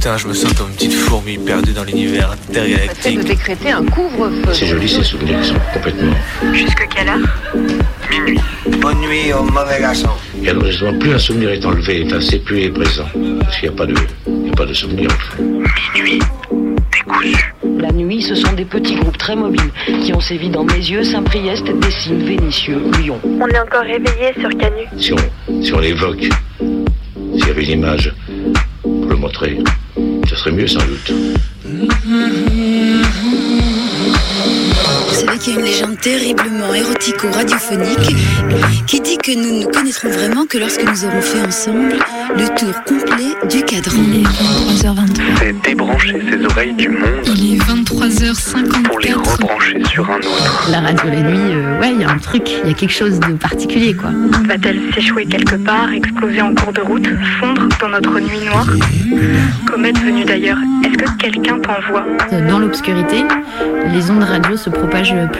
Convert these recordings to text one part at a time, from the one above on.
Putain, je me sens comme une petite fourmi perdue dans l'univers intergalactique. de décréter un couvre-feu. C'est joli ces souvenirs qui sont complètement. Jusque quelle heure? Minuit. Bonne nuit au mauvais garçon. Et alors justement, plus un souvenir est enlevé, enfin, c'est plus est présent. Parce qu'il n'y a pas de, il y a pas de souvenir. en fait. Minuit. Décousu. La nuit, ce sont des petits groupes très mobiles qui ont sévi dans mes yeux, Saint-Priest, Dessines, Vénitieux, Lyon. On est encore réveillé sur Canu. Si on, si on l'évoque, s'il y avait une image pour le montrer, ce serait mieux sans doute. Une légende terriblement érotico-radiophonique qui dit que nous ne connaîtrons vraiment que lorsque nous aurons fait ensemble le tour complet du cadran. Il est 23h23. C'est débrancher ses oreilles du monde Il est 23h54. pour les rebrancher sur un autre. La radio la nuit, euh, ouais, il y a un truc, il y a quelque chose de particulier, quoi. Va-t-elle s'échouer quelque part, exploser en cours de route, fondre dans notre nuit noire Comète venue d'ailleurs, est-ce que quelqu'un t'envoie? Dans l'obscurité, les ondes radio se propagent plus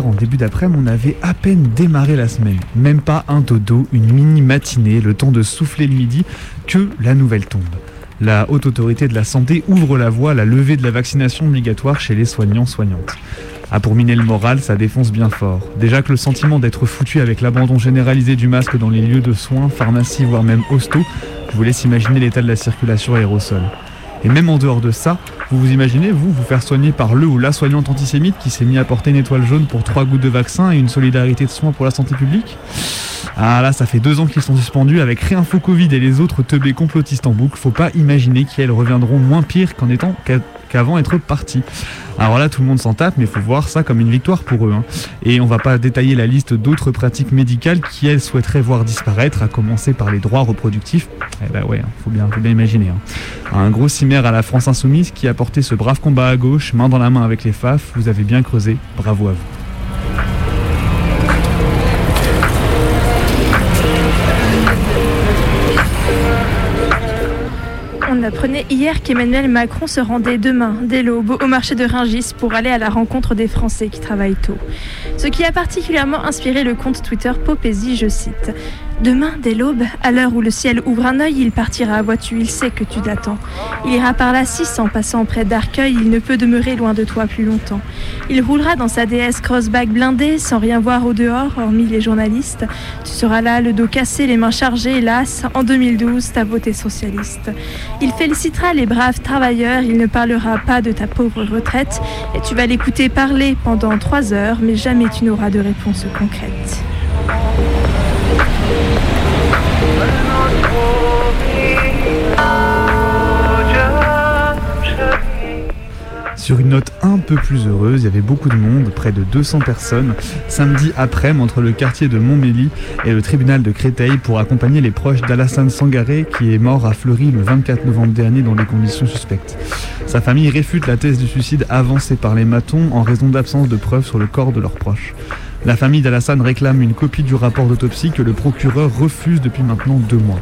En début d'après-midi, on avait à peine démarré la semaine. Même pas un dodo, une mini matinée, le temps de souffler le midi, que la nouvelle tombe. La haute autorité de la santé ouvre la voie à la levée de la vaccination obligatoire chez les soignants-soignantes. Ah, pour miner le moral, ça défonce bien fort. Déjà que le sentiment d'être foutu avec l'abandon généralisé du masque dans les lieux de soins, pharmacies, voire même hosto, je vous laisse imaginer l'état de la circulation aérosol. Et même en dehors de ça, vous vous imaginez, vous, vous faire soigner par le ou la soignante antisémite qui s'est mis à porter une étoile jaune pour trois gouttes de vaccin et une solidarité de soins pour la santé publique? Ah là, ça fait deux ans qu'ils sont suspendus avec Réinfo Covid et les autres teubés complotistes en boucle. Faut pas imaginer qu'elles reviendront moins pires qu'en étant qu'avant être partis. Alors là, tout le monde s'en tape, mais il faut voir ça comme une victoire pour eux. hein. Et on va pas détailler la liste d'autres pratiques médicales qui, elles, souhaiteraient voir disparaître, à commencer par les droits reproductifs. Eh ben ouais, hein, faut bien, faut bien imaginer. hein. Un gros cimère à la France Insoumise qui a porté ce brave combat à gauche, main dans la main avec les FAF. Vous avez bien creusé, bravo à vous. On apprenait hier qu'Emmanuel Macron se rendait demain, dès l'aube, au marché de Ringis pour aller à la rencontre des Français qui travaillent tôt. Ce qui a particulièrement inspiré le compte Twitter Popézy, je cite. Demain, dès l'aube, à l'heure où le ciel ouvre un œil, il partira à voiture, il sait que tu l'attends. Il ira par la 6 en passant près d'Arcueil, il ne peut demeurer loin de toi plus longtemps. Il roulera dans sa DS crossback blindée, sans rien voir au dehors, hormis les journalistes. Tu seras là, le dos cassé, les mains chargées, hélas, en 2012, ta voté socialiste. Il félicitera les braves travailleurs, il ne parlera pas de ta pauvre retraite, et tu vas l'écouter parler pendant trois heures, mais jamais tu n'auras de réponse concrète. Sur une note un peu plus heureuse, il y avait beaucoup de monde, près de 200 personnes, samedi après-midi entre le quartier de Montmélie et le tribunal de Créteil pour accompagner les proches d'Alassane Sangaré qui est mort à Fleury le 24 novembre dernier dans des conditions suspectes. Sa famille réfute la thèse du suicide avancée par les matons en raison d'absence de preuves sur le corps de leurs proches. La famille d'Alassane réclame une copie du rapport d'autopsie que le procureur refuse depuis maintenant deux mois.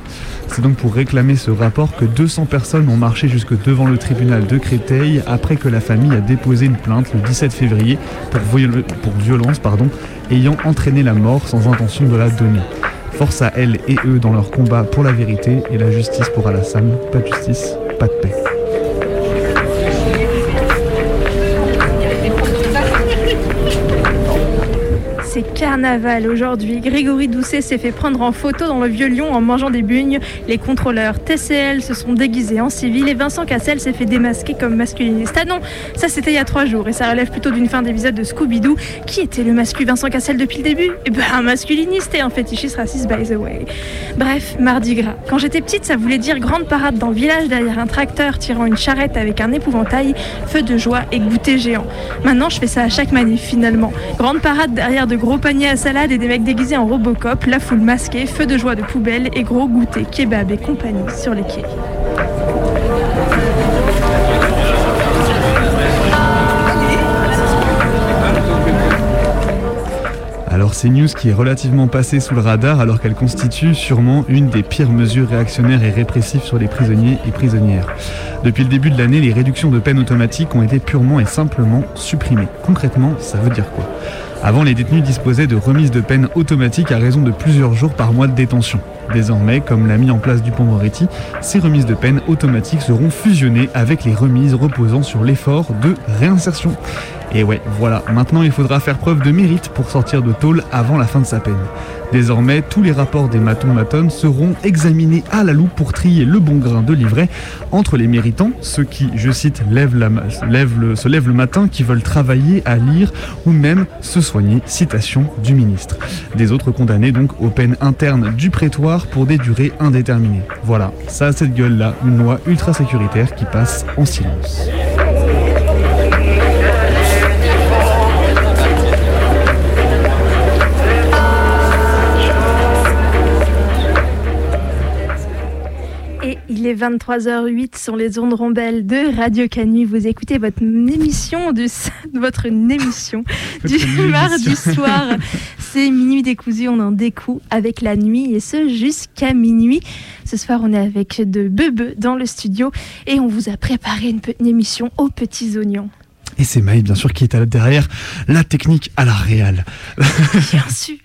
C'est donc pour réclamer ce rapport que 200 personnes ont marché jusque devant le tribunal de Créteil après que la famille a déposé une plainte le 17 février pour, viol- pour violence pardon, ayant entraîné la mort sans intention de la donner. Force à elles et eux dans leur combat pour la vérité et la justice pour Alassane. Pas de justice, pas de paix. C'est carnaval aujourd'hui. Grégory Doucet s'est fait prendre en photo dans le vieux Lyon en mangeant des bugnes. Les contrôleurs TCL se sont déguisés en civil et Vincent Cassel s'est fait démasquer comme masculiniste. Ah non, ça c'était il y a trois jours et ça relève plutôt d'une fin d'épisode de Scooby-Doo. Qui était le mascu Vincent Cassel depuis le début? Eh ben un masculiniste et un fétichiste raciste by the way. Bref, mardi gras. Quand j'étais petite, ça voulait dire grande parade dans le village derrière un tracteur tirant une charrette avec un épouvantail, feu de joie et goûter géant. Maintenant, je fais ça à chaque manif finalement. Grande parade derrière de gros paniers à salade et des mecs déguisés en Robocop, la foule masquée, feu de joie de poubelle et gros goûter, kebab et compagnie sur les quais. C'est news qui est relativement passée sous le radar alors qu'elle constitue sûrement une des pires mesures réactionnaires et répressives sur les prisonniers et prisonnières. Depuis le début de l'année, les réductions de peine automatiques ont été purement et simplement supprimées. Concrètement, ça veut dire quoi? Avant, les détenus disposaient de remises de peine automatiques à raison de plusieurs jours par mois de détention. Désormais, comme l'a mis en place Dupont-Moretti, ces remises de peine automatiques seront fusionnées avec les remises reposant sur l'effort de réinsertion. Et ouais, voilà, maintenant il faudra faire preuve de mérite pour sortir de tôle avant la fin de sa peine. Désormais, tous les rapports des matons matones seront examinés à la loupe pour trier le bon grain de livret entre les méritants, ceux qui, je cite, lèvent le, se lèvent le matin, qui veulent travailler, à lire ou même se soigner, citation du ministre. Des autres condamnés donc aux peines internes du prétoire pour des durées indéterminées. Voilà, ça cette gueule-là, une loi ultra sécuritaire qui passe en silence. Il est 23h08 sur les ondes rondelles de Radio Canu. Vous écoutez votre émission du, votre émission du mardi soir. C'est minuit décousu, on en découle avec la nuit et ce jusqu'à minuit. Ce soir, on est avec de Bebe dans le studio et on vous a préparé une, une émission aux petits oignons. Et c'est Maï, bien sûr, qui est derrière la technique à la réal. Bien sûr.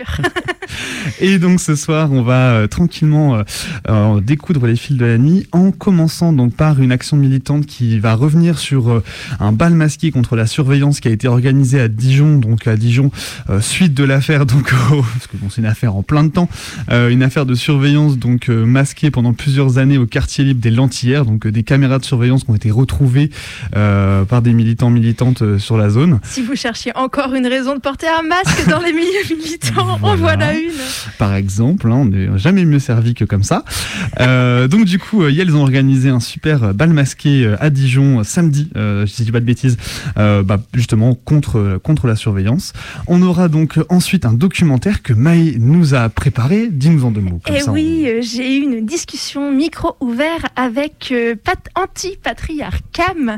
et donc ce soir, on va euh, tranquillement euh, euh, découdre les fils de la nuit en commençant donc par une action militante qui va revenir sur un bal masqué contre la surveillance qui a été organisé à Dijon, donc à Dijon, suite de l'affaire, donc parce que bon, c'est une affaire en plein de temps, une affaire de surveillance donc masquée pendant plusieurs années au quartier libre des Lentillères, donc des caméras de surveillance qui ont été retrouvées par des militants militants euh, sur la zone. Si vous cherchiez encore une raison de porter un masque dans les milieux militants, en voilà une. Par exemple, hein, on n'est jamais mieux servi que comme ça. Euh, donc du coup, elles euh, ont organisé un super bal masqué à Dijon samedi, euh, si je dis pas de bêtises, bah, justement contre, contre la surveillance. On aura donc ensuite un documentaire que Maë nous a préparé. Dis-nous en deux mots. Et eh oui, j'ai eu une discussion micro ouvert avec Pat Anti-Patriarch Cam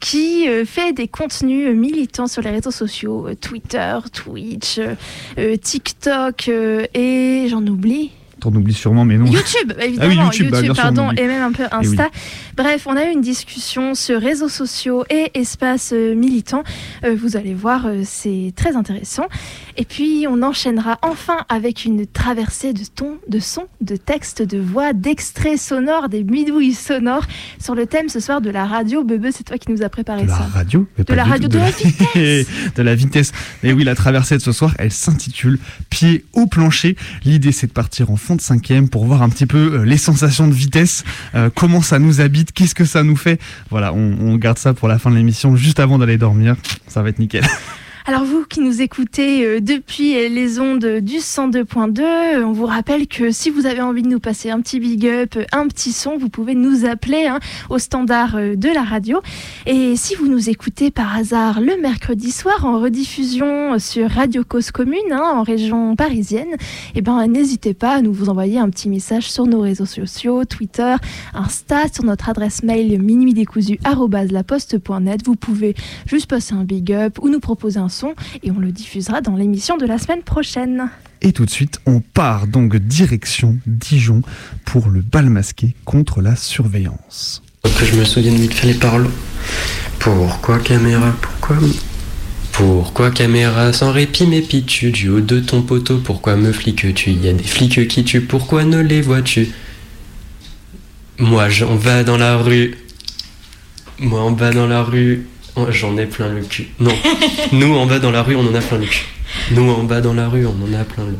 qui fait des contenu militant sur les réseaux sociaux, euh, Twitter, Twitch, euh, euh, TikTok et j'en oublie. On oublie sûrement, mais non. YouTube, ah évidemment. YouTube, bah, pardon, et même un peu Insta. Bref, on a eu une discussion sur réseaux sociaux et espaces militants. vous allez voir, c'est très intéressant. Et puis, on enchaînera enfin avec une traversée de tons, de sons, de textes, de voix, d'extraits sonores, des bidouilles sonores sur le thème ce soir de la radio. Bebe, c'est toi qui nous as préparé de ça. La radio De la radio, de, la, vitesse De la vitesse. Et oui, la traversée de ce soir, elle s'intitule Pied au plancher. L'idée, c'est de partir en fond de cinquième pour voir un petit peu euh, les sensations de vitesse, euh, comment ça nous habite, qu'est-ce que ça nous fait. Voilà, on, on garde ça pour la fin de l'émission, juste avant d'aller dormir. Ça va être nickel. Alors vous qui nous écoutez euh, depuis les ondes du 102.2, euh, on vous rappelle que si vous avez envie de nous passer un petit big up, un petit son, vous pouvez nous appeler hein, au standard euh, de la radio. Et si vous nous écoutez par hasard le mercredi soir en rediffusion sur Radio Cause Commune hein, en région parisienne, eh ben n'hésitez pas à nous vous envoyer un petit message sur nos réseaux sociaux, Twitter, Insta, sur notre adresse mail minuitdécousu@laposte.net. Vous pouvez juste passer un big up ou nous proposer un et on le diffusera dans l'émission de la semaine prochaine. Et tout de suite, on part donc direction Dijon pour le bal masqué contre la surveillance. Que je me souvienne vite fait les paroles. Pourquoi caméra Pourquoi pourquoi caméra sans répit m'épites-tu du haut de ton poteau? Pourquoi me fliques-tu? Il y a des flics qui tuent, pourquoi ne les vois-tu? Moi j'en vais dans la rue. Moi en bas dans la rue, Oh, j'en ai plein le cul. Non. Nous, en bas dans la rue, on en a plein le cul. Nous, en bas dans la rue, on en a plein le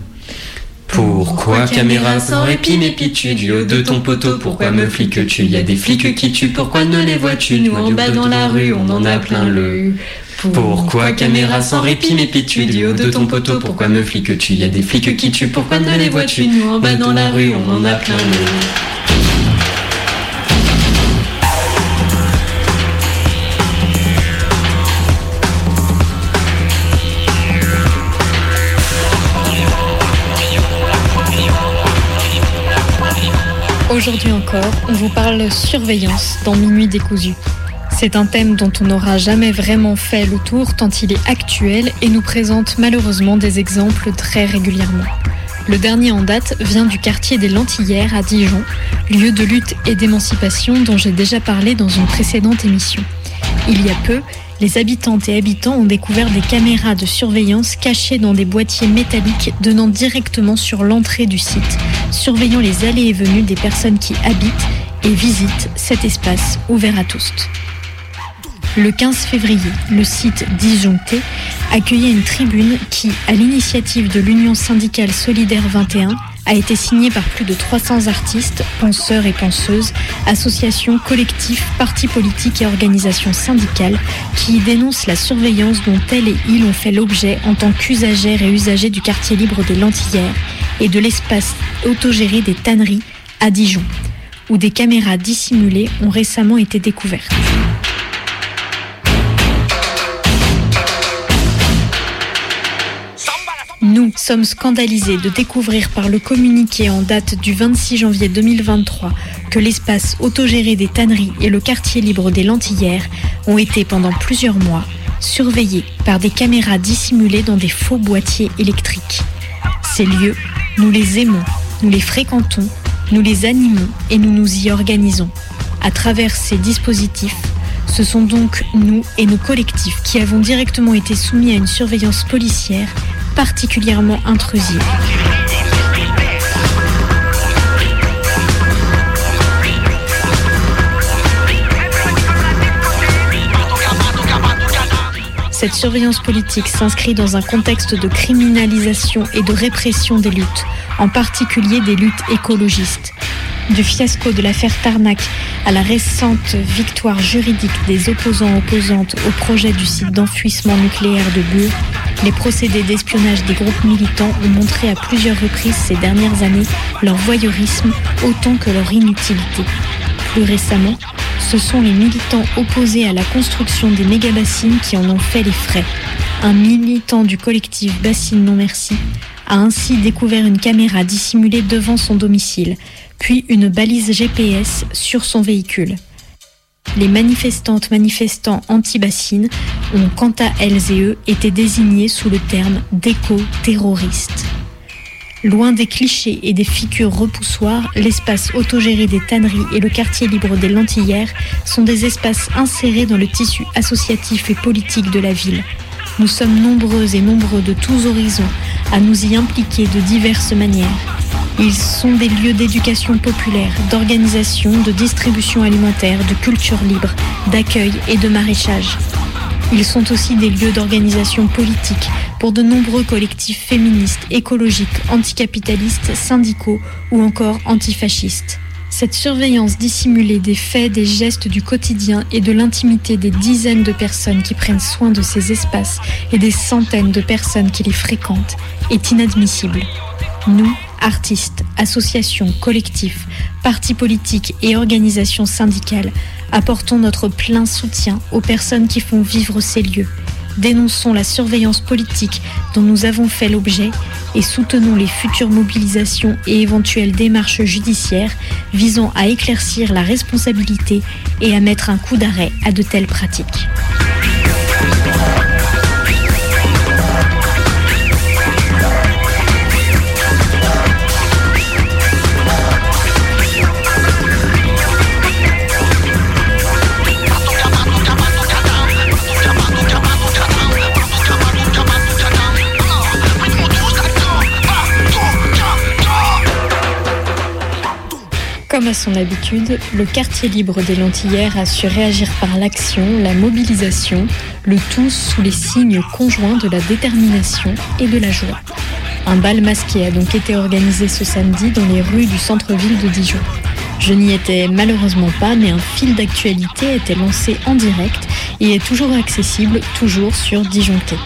pourquoi caméra sans répit m'épites-tu du haut de ton poteau Pourquoi me fliques-tu Y a des flics qui tuent, pourquoi ne les vois-tu Nous en bas dans la rue, on en a plein le. Pourquoi caméra sans répit m'épites-tu du haut de ton poteau Pourquoi me fliques-tu Y a des flics qui tuent, pourquoi ne les vois-tu Nous en bas dans la rue, on en a plein le. Aujourd'hui encore, on vous parle surveillance dans Minuit décousu. C'est un thème dont on n'aura jamais vraiment fait le tour tant il est actuel et nous présente malheureusement des exemples très régulièrement. Le dernier en date vient du quartier des Lentillères à Dijon, lieu de lutte et d'émancipation dont j'ai déjà parlé dans une précédente émission. Il y a peu, les habitantes et habitants ont découvert des caméras de surveillance cachées dans des boîtiers métalliques donnant directement sur l'entrée du site, surveillant les allées et venues des personnes qui habitent et visitent cet espace ouvert à tous. Le 15 février, le site disjoncté accueillait une tribune qui, à l'initiative de l'Union syndicale solidaire 21, a été signée par plus de 300 artistes, penseurs et penseuses, associations, collectifs, partis politiques et organisations syndicales qui dénoncent la surveillance dont elle et ils ont fait l'objet en tant qu'usagères et usagers du quartier libre des Lentillères et de l'espace autogéré des tanneries à Dijon, où des caméras dissimulées ont récemment été découvertes. Nous sommes scandalisés de découvrir par le communiqué en date du 26 janvier 2023 que l'espace autogéré des tanneries et le quartier libre des Lentillères ont été pendant plusieurs mois surveillés par des caméras dissimulées dans des faux boîtiers électriques. Ces lieux, nous les aimons, nous les fréquentons, nous les animons et nous nous y organisons. À travers ces dispositifs, ce sont donc nous et nos collectifs qui avons directement été soumis à une surveillance policière particulièrement intrusive. Cette surveillance politique s'inscrit dans un contexte de criminalisation et de répression des luttes, en particulier des luttes écologistes. Du fiasco de l'affaire Tarnac à la récente victoire juridique des opposants opposantes au projet du site d'enfouissement nucléaire de Bure, les procédés d'espionnage des groupes militants ont montré à plusieurs reprises ces dernières années leur voyeurisme autant que leur inutilité. Plus récemment, ce sont les militants opposés à la construction des méga-bassines qui en ont fait les frais. Un militant du collectif Bassine Non Merci a ainsi découvert une caméra dissimulée devant son domicile, puis une balise GPS sur son véhicule. Les manifestantes manifestants anti-bassines ont quant à elles et eux été désignés sous le terme d'éco-terroristes. Loin des clichés et des figures repoussoires, l'espace autogéré des tanneries et le quartier libre des Lentillères sont des espaces insérés dans le tissu associatif et politique de la ville. Nous sommes nombreux et nombreux de tous horizons à nous y impliquer de diverses manières. Ils sont des lieux d'éducation populaire, d'organisation, de distribution alimentaire, de culture libre, d'accueil et de maraîchage. Ils sont aussi des lieux d'organisation politique pour de nombreux collectifs féministes, écologiques, anticapitalistes, syndicaux ou encore antifascistes. Cette surveillance dissimulée des faits, des gestes du quotidien et de l'intimité des dizaines de personnes qui prennent soin de ces espaces et des centaines de personnes qui les fréquentent est inadmissible. Nous, artistes, associations, collectifs, partis politiques et organisations syndicales, apportons notre plein soutien aux personnes qui font vivre ces lieux. Dénonçons la surveillance politique dont nous avons fait l'objet et soutenons les futures mobilisations et éventuelles démarches judiciaires visant à éclaircir la responsabilité et à mettre un coup d'arrêt à de telles pratiques. Comme à son habitude, le quartier libre des Lentillères a su réagir par l'action, la mobilisation, le tout sous les signes conjoints de la détermination et de la joie. Un bal masqué a donc été organisé ce samedi dans les rues du centre-ville de Dijon. Je n'y étais malheureusement pas, mais un fil d'actualité était lancé en direct et est toujours accessible, toujours sur Dijonté.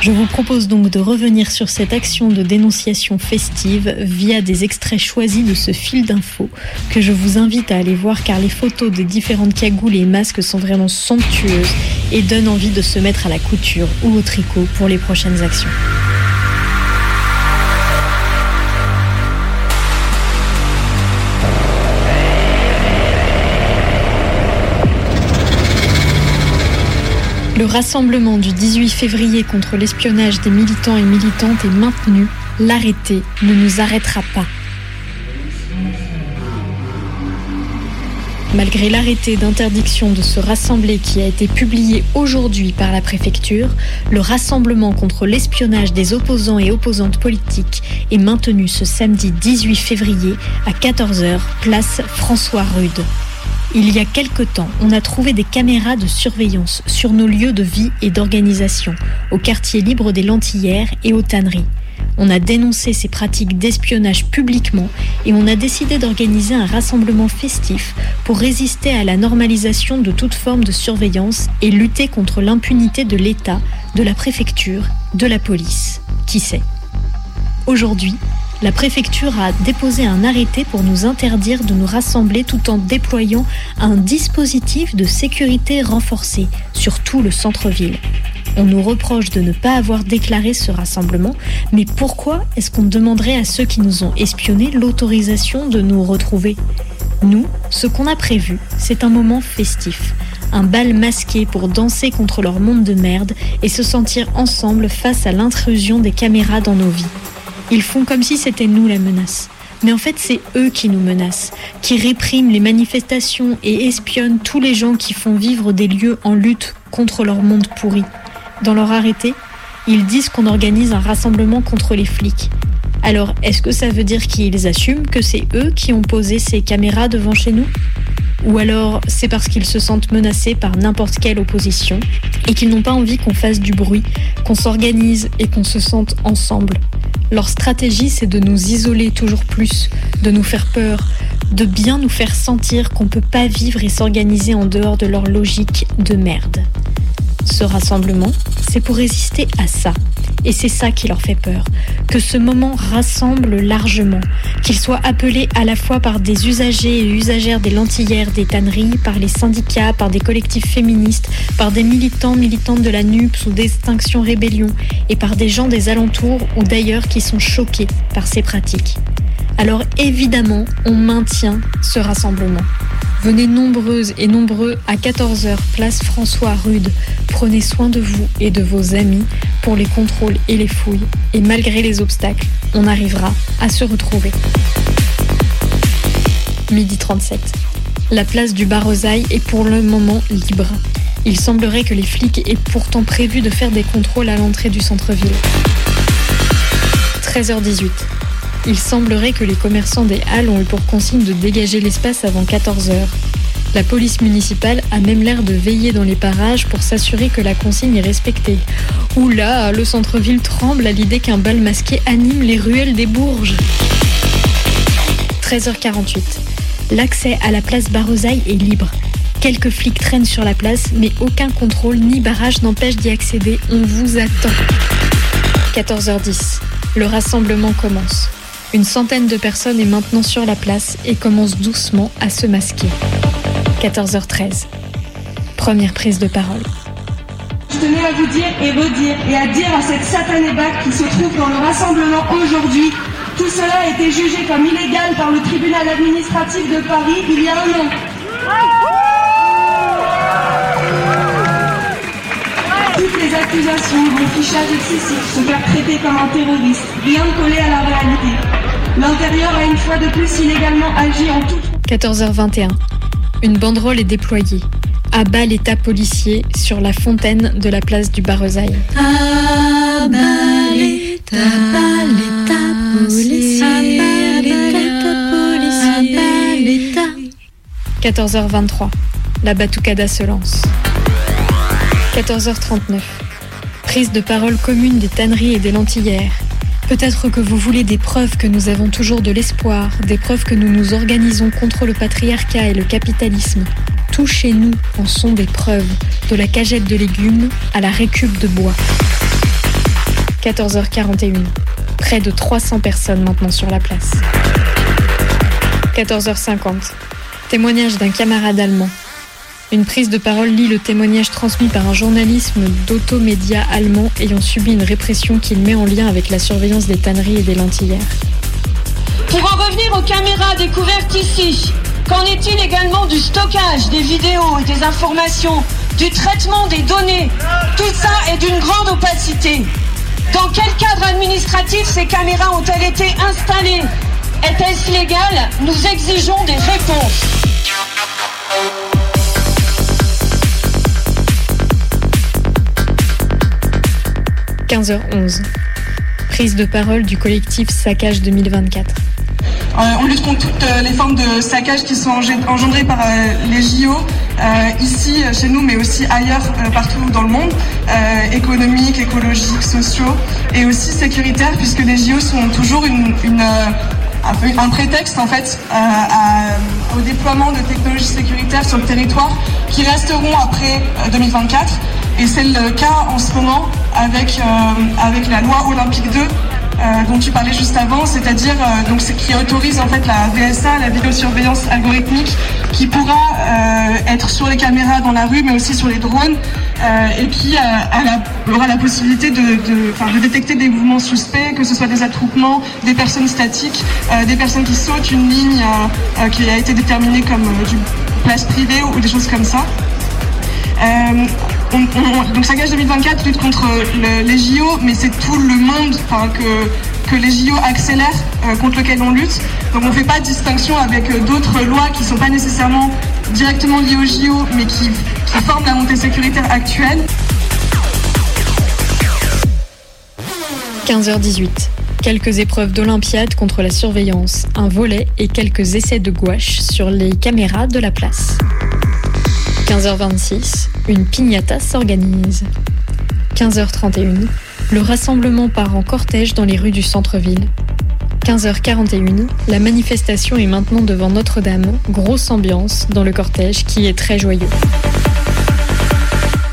Je vous propose donc de revenir sur cette action de dénonciation festive via des extraits choisis de ce fil d'infos que je vous invite à aller voir car les photos des différentes cagoules et masques sont vraiment somptueuses et donnent envie de se mettre à la couture ou au tricot pour les prochaines actions. Le rassemblement du 18 février contre l'espionnage des militants et militantes est maintenu. L'arrêté ne nous arrêtera pas. Malgré l'arrêté d'interdiction de se rassembler qui a été publié aujourd'hui par la préfecture, le rassemblement contre l'espionnage des opposants et opposantes politiques est maintenu ce samedi 18 février à 14h, place François Rude. Il y a quelque temps, on a trouvé des caméras de surveillance sur nos lieux de vie et d'organisation, au quartier libre des Lentillères et aux tanneries. On a dénoncé ces pratiques d'espionnage publiquement et on a décidé d'organiser un rassemblement festif pour résister à la normalisation de toute forme de surveillance et lutter contre l'impunité de l'État, de la préfecture, de la police. Qui sait? Aujourd'hui, la préfecture a déposé un arrêté pour nous interdire de nous rassembler tout en déployant un dispositif de sécurité renforcé sur tout le centre-ville. On nous reproche de ne pas avoir déclaré ce rassemblement, mais pourquoi est-ce qu'on demanderait à ceux qui nous ont espionnés l'autorisation de nous retrouver? Nous, ce qu'on a prévu, c'est un moment festif, un bal masqué pour danser contre leur monde de merde et se sentir ensemble face à l'intrusion des caméras dans nos vies. Ils font comme si c'était nous la menace. Mais en fait, c'est eux qui nous menacent, qui répriment les manifestations et espionnent tous les gens qui font vivre des lieux en lutte contre leur monde pourri. Dans leur arrêté, ils disent qu'on organise un rassemblement contre les flics. Alors, est-ce que ça veut dire qu'ils assument que c'est eux qui ont posé ces caméras devant chez nous? Ou alors c'est parce qu'ils se sentent menacés par n'importe quelle opposition et qu'ils n'ont pas envie qu'on fasse du bruit, qu'on s'organise et qu'on se sente ensemble? Leur stratégie, c'est de nous isoler toujours plus, de nous faire peur, de bien nous faire sentir qu'on ne peut pas vivre et s'organiser en dehors de leur logique de merde. Ce rassemblement, c'est pour résister à ça. Et c'est ça qui leur fait peur. Que ce moment rassemble largement. Qu'il soit appelé à la fois par des usagers et usagères des lentillères, des tanneries, par les syndicats, par des collectifs féministes, par des militants, militantes de la NUPS ou d'Extinction Rébellion, et par des gens des alentours ou d'ailleurs qui sont choqués par ces pratiques. Alors évidemment, on maintient ce rassemblement. Venez nombreuses et nombreux à 14h, place François Rude. Prenez soin de vous et de vos amis pour les contrôles et les fouilles. Et malgré les obstacles, on arrivera à se retrouver. Midi 37. La place du Barosaille est pour le moment libre. Il semblerait que les flics aient pourtant prévu de faire des contrôles à l'entrée du centre-ville. 13h18. Il semblerait que les commerçants des Halles ont eu pour consigne de dégager l'espace avant 14 heures. La police municipale a même l'air de veiller dans les parages pour s'assurer que la consigne est respectée. Oula, le centre-ville tremble à l'idée qu'un bal masqué anime les ruelles des Bourges. 13h48. L'accès à la place Barosaille est libre. Quelques flics traînent sur la place, mais aucun contrôle ni barrage n'empêche d'y accéder. On vous attend. 14h10. Le rassemblement commence. Une centaine de personnes est maintenant sur la place et commence doucement à se masquer. 14h13. Première prise de parole. Je tenais à vous dire et redire et à dire à cette satanée bac qui se trouve dans le rassemblement aujourd'hui, tout cela a été jugé comme illégal par le tribunal administratif de Paris il y a un an. Toutes les accusations vont fichage excessif, se faire traiter comme un terroriste, rien collé à la réalité. L'intérieur a une fois de plus illégalement agi en toute... 14h21. Une banderole est déployée. À bas l'état policier sur la fontaine de la place du Barezaille. L'état, policier, l'état policier. 14h23. La batucada se lance. 14h39. Prise de parole commune des tanneries et des lentillères. Peut-être que vous voulez des preuves que nous avons toujours de l'espoir, des preuves que nous nous organisons contre le patriarcat et le capitalisme. Tout chez nous en sont des preuves, de la cagette de légumes à la récup de bois. 14h41. Près de 300 personnes maintenant sur la place. 14h50. Témoignage d'un camarade allemand. Une prise de parole lit le témoignage transmis par un journalisme d'automédia allemand ayant subi une répression qu'il met en lien avec la surveillance des tanneries et des lentillères. Pour en revenir aux caméras découvertes ici, qu'en est-il également du stockage des vidéos et des informations du traitement des données? Tout ça est d'une grande opacité. Dans quel cadre administratif ces caméras ont-elles été installées? Est-ce légal? Nous exigeons des réponses. 15h11. Prise de parole du collectif Saccage 2024. Euh, on lutte contre toutes euh, les formes de saccage qui sont engendrées par euh, les JO, ici chez nous, mais aussi ailleurs, partout dans le monde, économiques, écologiques, sociaux, et aussi sécuritaires, puisque les JO sont toujours une, un, prétexte en fait au déploiement de technologies sécuritaires sur le territoire qui resteront après euh, 2024. Et c'est le cas en ce moment avec, euh, avec la loi Olympique 2 euh, dont tu parlais juste avant, c'est-à-dire euh, donc qui autorise en fait la VSA, la vidéosurveillance algorithmique, qui pourra être sur les caméras dans la rue, mais aussi sur les drones, et qui aura la possibilité de, détecter des mouvements suspects, que ce soit des attroupements, des personnes statiques, des personnes qui sautent une ligne qui a été déterminée comme du place privée ou, des choses comme ça. On- on- donc Sagage 2024 lutte contre le- les JO, mais c'est tout le monde que, que les JO accélèrent, euh, contre lequel on lutte. Donc on ne fait pas de distinction avec euh, d'autres lois qui ne sont pas nécessairement directement liées aux JO, mais qui, qui forment la montée sécuritaire actuelle. 15h18. Quelques épreuves d'Olympiade contre la surveillance, un volet et quelques essais de gouache sur les caméras de la place. 15h26. Une piñata s'organise. 15h31. Le rassemblement part en cortège dans les rues du centre-ville. 15h41, la manifestation est maintenant devant Notre-Dame, grosse ambiance dans le cortège qui est très joyeux.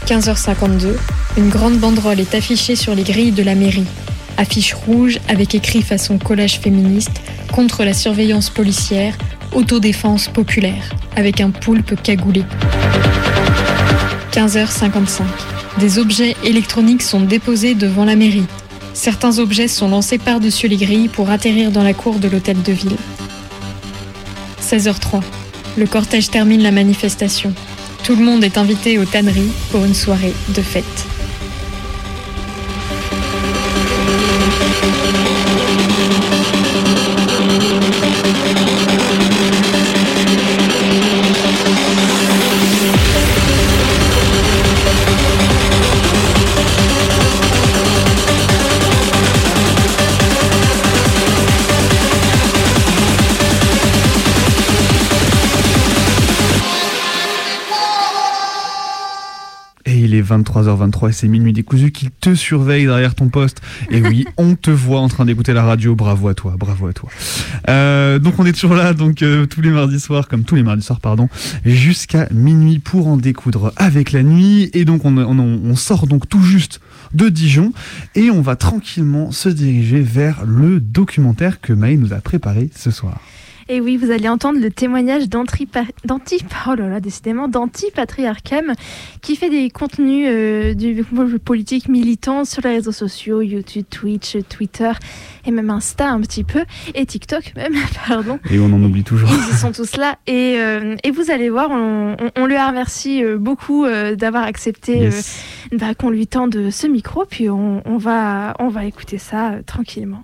15h52, une grande banderole est affichée sur les grilles de la mairie. Affiche rouge avec écrit façon collage féministe contre la surveillance policière, autodéfense populaire, avec un poulpe cagoulé. 15h55. Des objets électroniques sont déposés devant la mairie. Certains objets sont lancés par-dessus les grilles pour atterrir dans la cour de l'hôtel de ville. 16h03. Le cortège termine la manifestation. Tout le monde est invité aux tanneries pour une soirée de fête. 23h23 et c'est minuit décousu qui te surveille derrière ton poste. Et oui, on te voit en train d'écouter la radio. Bravo à toi, bravo à toi. Euh, donc on est toujours là, donc euh, tous les mardis soirs, comme tous les mardis soirs, pardon, jusqu'à minuit pour en découdre avec la nuit. Et donc on, on, on sort donc tout juste de Dijon et on va tranquillement se diriger vers le documentaire que Maë nous a préparé ce soir. Et oui, vous allez entendre le témoignage d'Anti, oh là là, décidément, d'Anti-Patriarcam, qui fait des contenus euh, du politique militant sur les réseaux sociaux, YouTube, Twitch, Twitter, et même Insta un petit peu, et TikTok même, pardon. Et on en oublie toujours. Ils y sont tous là. Et, euh, et vous allez voir, on, on, on lui remercie euh, beaucoup euh, d'avoir accepté Yes. bah, qu'on lui tende ce micro. Puis on, on va, on va écouter ça tranquillement.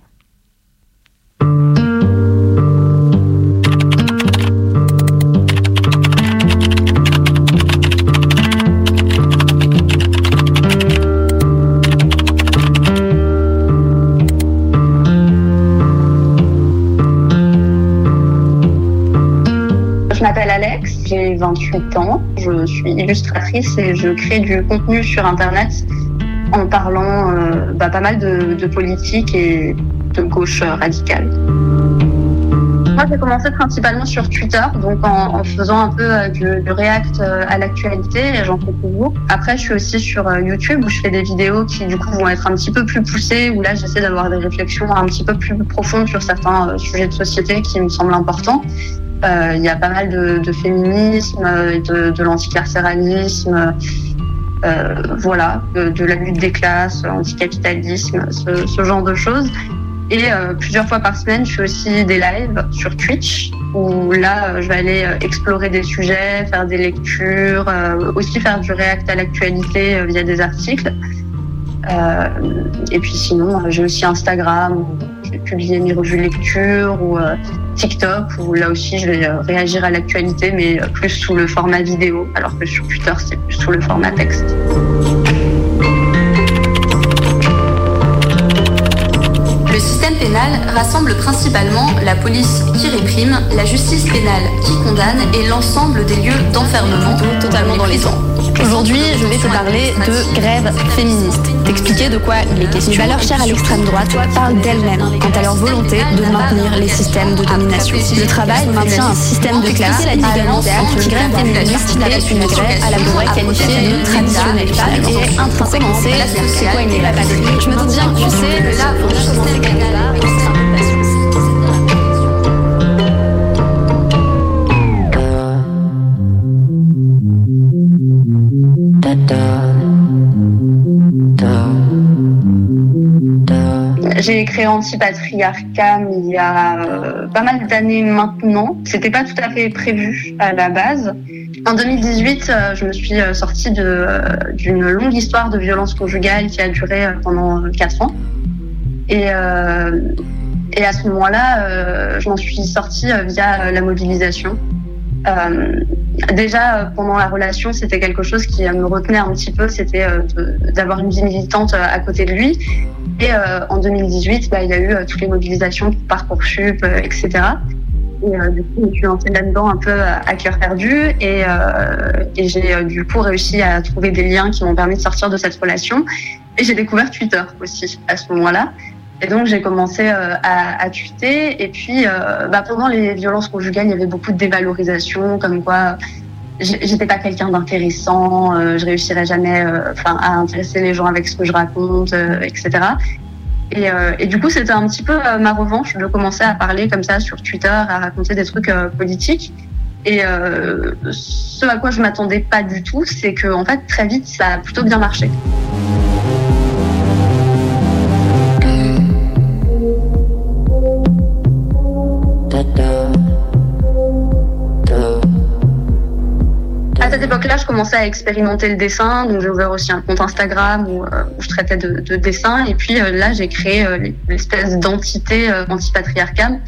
J'ai 28 ans, je suis illustratrice et je crée du contenu sur Internet en parlant euh, bah, pas mal de, politique et de gauche radicale. Moi, j'ai commencé principalement sur Twitter, donc en, faisant un peu euh, du, du react euh, à l'actualité, et j'en fais toujours. Après, je suis aussi sur YouTube où je fais des vidéos qui, du coup, vont être un petit peu plus poussées, où là, j'essaie d'avoir des réflexions un petit peu plus profondes sur certains sujets de société qui me semblent importants. Euh, Il y a pas mal de, féminisme, euh, de, de l'anticarcéralisme, euh, voilà, de, la lutte des classes, anticapitalisme, ce, ce genre de choses. Et plusieurs fois par semaine, je fais aussi des lives sur Twitch où là, je vais aller explorer des sujets, faire des lectures, aussi faire du react à l'actualité via des articles. Et puis sinon, j'ai aussi Instagram publier mes revues lecture ou euh, TikTok où là aussi je vais euh, réagir à l'actualité mais euh, plus sous le format vidéo alors que sur Twitter c'est plus sous le format texte. Rassemble principalement la police qui réprime, la justice pénale qui condamne et l'ensemble des lieux d'enfermement totalement dans les temps. Aujourd'hui, je vais te parler de grève féministe, t'expliquer de quoi il est question. Les valeurs chères à l'extrême droite parlent d'elles-mêmes quant à leur volonté de maintenir les systèmes de domination. Le travail maintient un système de classe évidemment qui grève féministe est une grève à la pourrait qualifier de traditionnelle. Et intrinsèquement c'est quoi une la patrie Je me doute bien, tu sais, là, juste commencer quelque part J'ai créé Antipatriarcam il y a euh, pas mal d'années maintenant. C'était pas tout à fait prévu à la base. En 2018, euh, je me suis euh, sortie d'une longue histoire de violence conjugale qui a duré pendant euh, quatre ans. Et, et à ce moment-là, je m'en suis sortie via la mobilisation. Euh, déjà euh, pendant la relation, c'était quelque chose qui euh, me retenait un petit peu, c'était d'avoir une vie militante à côté de lui. Et en 2018, bah, il y a eu toutes les mobilisations pour Parcoursup, etc. Et du coup, je suis lancée là-dedans un peu à cœur perdu et, j'ai du coup réussi à trouver des liens qui m'ont permis de sortir de cette relation. Et j'ai découvert Twitter aussi à ce moment-là. Et donc j'ai commencé euh, à, à. Et puis euh, bah, pendant les violences conjugales, il y avait beaucoup de dévalorisation, comme quoi j'- j'étais pas quelqu'un d'intéressant, euh, je réussirais jamais, euh, à intéresser les gens avec ce que je raconte, euh, etc. Et, euh, du coup, c'était un petit peu euh, ma revanche de commencer à parler comme ça sur Twitter, à raconter des trucs euh, politiques. Et euh, ce à quoi je m'attendais pas du tout, c'est que fait très vite, ça a plutôt bien marché. À cette époque-là, je commençais à expérimenter le dessin, donc j'ai ouvert aussi un compte Instagram où, euh, je traitais de, de dessin. Et puis euh, là, j'ai créé euh, l'espèce d'entité antipatriarcale.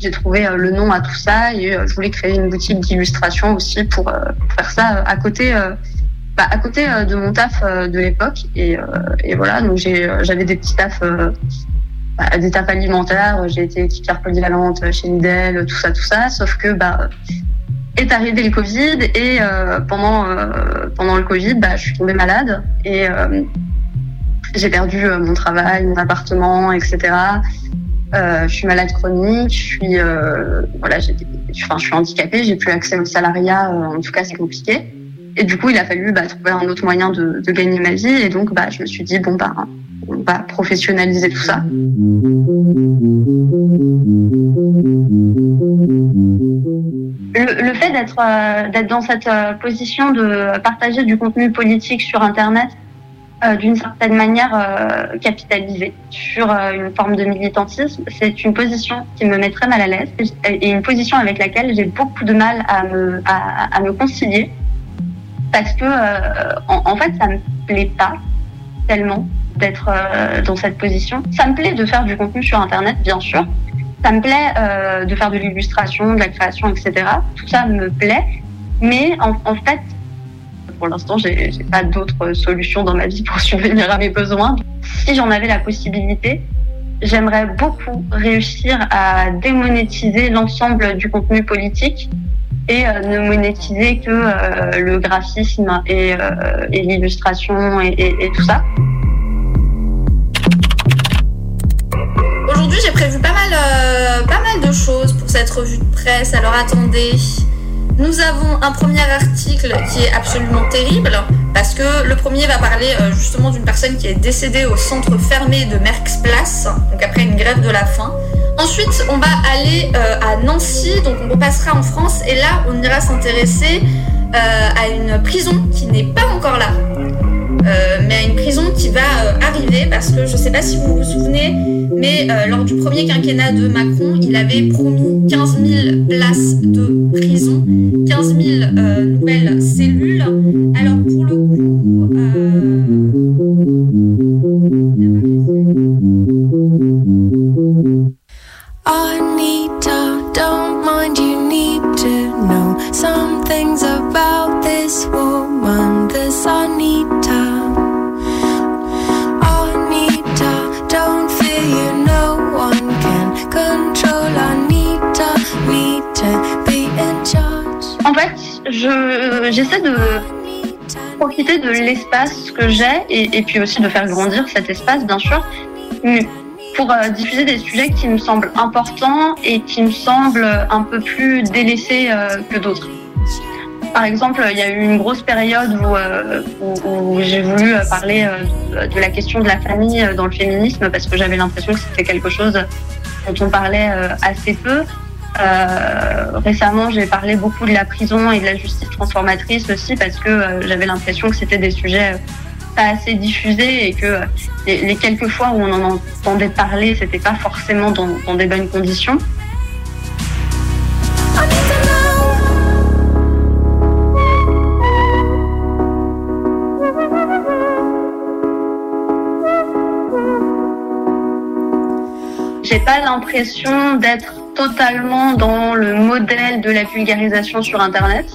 J'ai trouvé le nom à tout ça et je voulais créer une boutique d'illustration aussi pour, faire ça à côté, bah, à côté de mon taf de l'époque. Et, et voilà, donc j'avais des petits tafs, bah, des tafs alimentaires. J'ai été équipière polyvalente chez Lidl, tout ça, tout ça. Sauf que bah est arrivé le Covid et euh, pendant euh, pendant le Covid, bah, je suis tombée malade et euh, j'ai perdu euh, mon travail, mon appartement, etc. Euh, je suis malade chronique, je suis euh, voilà, enfin, je suis handicapée, j'ai plus accès au salariat, en tout cas c'est compliqué. Et du coup, il a fallu bah, trouver un autre moyen de, de gagner ma vie et donc bah, je me suis dit bon bah on va professionnaliser tout ça. Le, fait d'être euh, d'être dans cette euh, position de partager du contenu politique sur Internet, euh, d'une certaine manière capitalisée sur une forme de militantisme, c'est une position qui me met très mal à l'aise et une position avec laquelle j'ai beaucoup de mal à me, concilier parce que en, en fait ça me plaît pas tellement d'être euh, dans cette position. Ça me plaît de faire du contenu sur Internet, bien sûr. Ça me plaît euh, de faire de l'illustration, de la création, etc. Tout ça me plaît. Mais en, fait, pour l'instant, j'ai pas d'autres solutions dans ma vie pour subvenir à mes besoins. Si j'en avais la possibilité, j'aimerais beaucoup réussir à démonétiser l'ensemble du contenu politique et euh, ne monétiser que le graphisme et, l'illustration et tout ça. J'ai prévu pas mal, euh, pas mal de choses pour cette revue de presse. Alors attendez. Nous avons un premier article qui est absolument terrible parce que le premier va parler euh, justement d'une personne qui est décédée au centre fermé de Merckx-Place, donc après une grève de la faim. Ensuite, on va aller euh, à Nancy, donc on repassera en France et là, on ira s'intéresser à une prison qui n'est pas encore là. Euh, mais à une prison qui va euh, arriver parce que je ne sais pas si vous vous souvenez, mais euh, lors du premier quinquennat de Macron, il avait promis 15 000 places de prison, 15 000 euh, nouvelles cellules. Que j'ai et, puis aussi de faire grandir cet espace, bien sûr, mais pour euh, diffuser des sujets qui me semblent importants et qui me semblent un peu plus délaissés euh, que d'autres. Par exemple, il y a eu une grosse période où, euh, j'ai voulu parler de la question de la famille dans le féminisme parce que j'avais l'impression que c'était quelque chose dont on parlait assez peu. Euh, récemment, j'ai parlé beaucoup de la prison et de la justice transformatrice aussi parce que euh, j'avais l'impression que c'était des sujets euh, pas assez diffusés et que les, les quelques fois où on en entendait parler, c'était pas forcément dans, dans des bonnes conditions. J'ai pas l'impression d'être totalement dans le modèle de la vulgarisation sur Internet.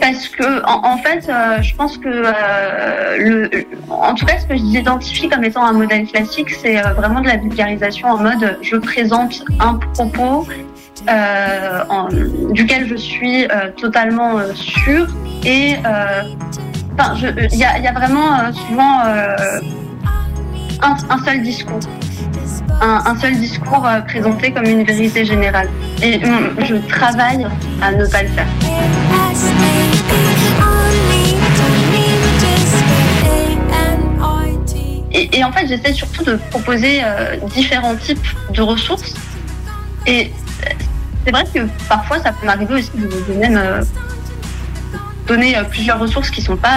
Parce que, en, fait, euh, je pense que, euh, le, en tout cas, ce que j'identifie comme étant un modèle classique, c'est euh, vraiment de la vulgarisation en mode je présente un propos duquel je suis totalement sûre et il y, a, vraiment souvent un, seul discours un, seul discours euh, présenté comme une vérité générale. Et hum, je travaille à ne pas le faire. Et, en fait, j'essaie surtout de proposer euh, différents types de ressources. Et euh, c'est vrai que parfois, ça peut m'arriver aussi de, même donner plusieurs ressources qui qui vont pas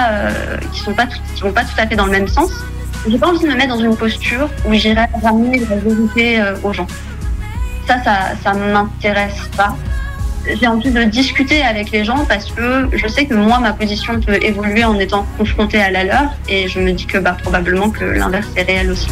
tout à fait dans le même sens. J'ai pas envie de me mettre dans une posture où j'irai ramener la vérité euh, aux gens. Ça, ça, ça m'intéresse pas. J'ai envie de discuter avec les gens parce que je sais que moi, ma position peut évoluer en étant confrontée à la leur et je me dis que bah, probablement que l'inverse est réel aussi.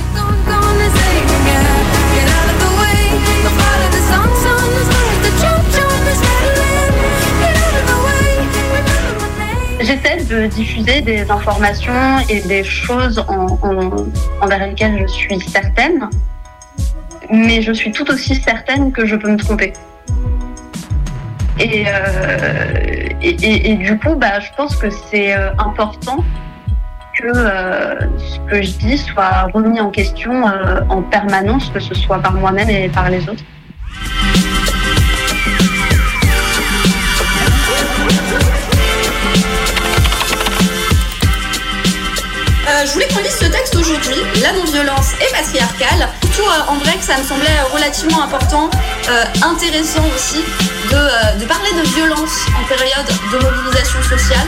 J'essaie de diffuser des informations et des choses en- en- envers lesquelles je suis certaine, mais je suis tout aussi certaine que je peux me tromper. Et, euh, et, du coup, bah, je pense que c'est euh, important que euh, ce que je dis soit remis en question en permanence, que ce soit par moi-même et par les autres. Je voulais qu'on lise ce texte aujourd'hui, La non-violence et patriarcale. Surtout euh, en vrai que ça me semblait euh, relativement important, euh, intéressant aussi de, euh, parler de violence en période de mobilisation sociale.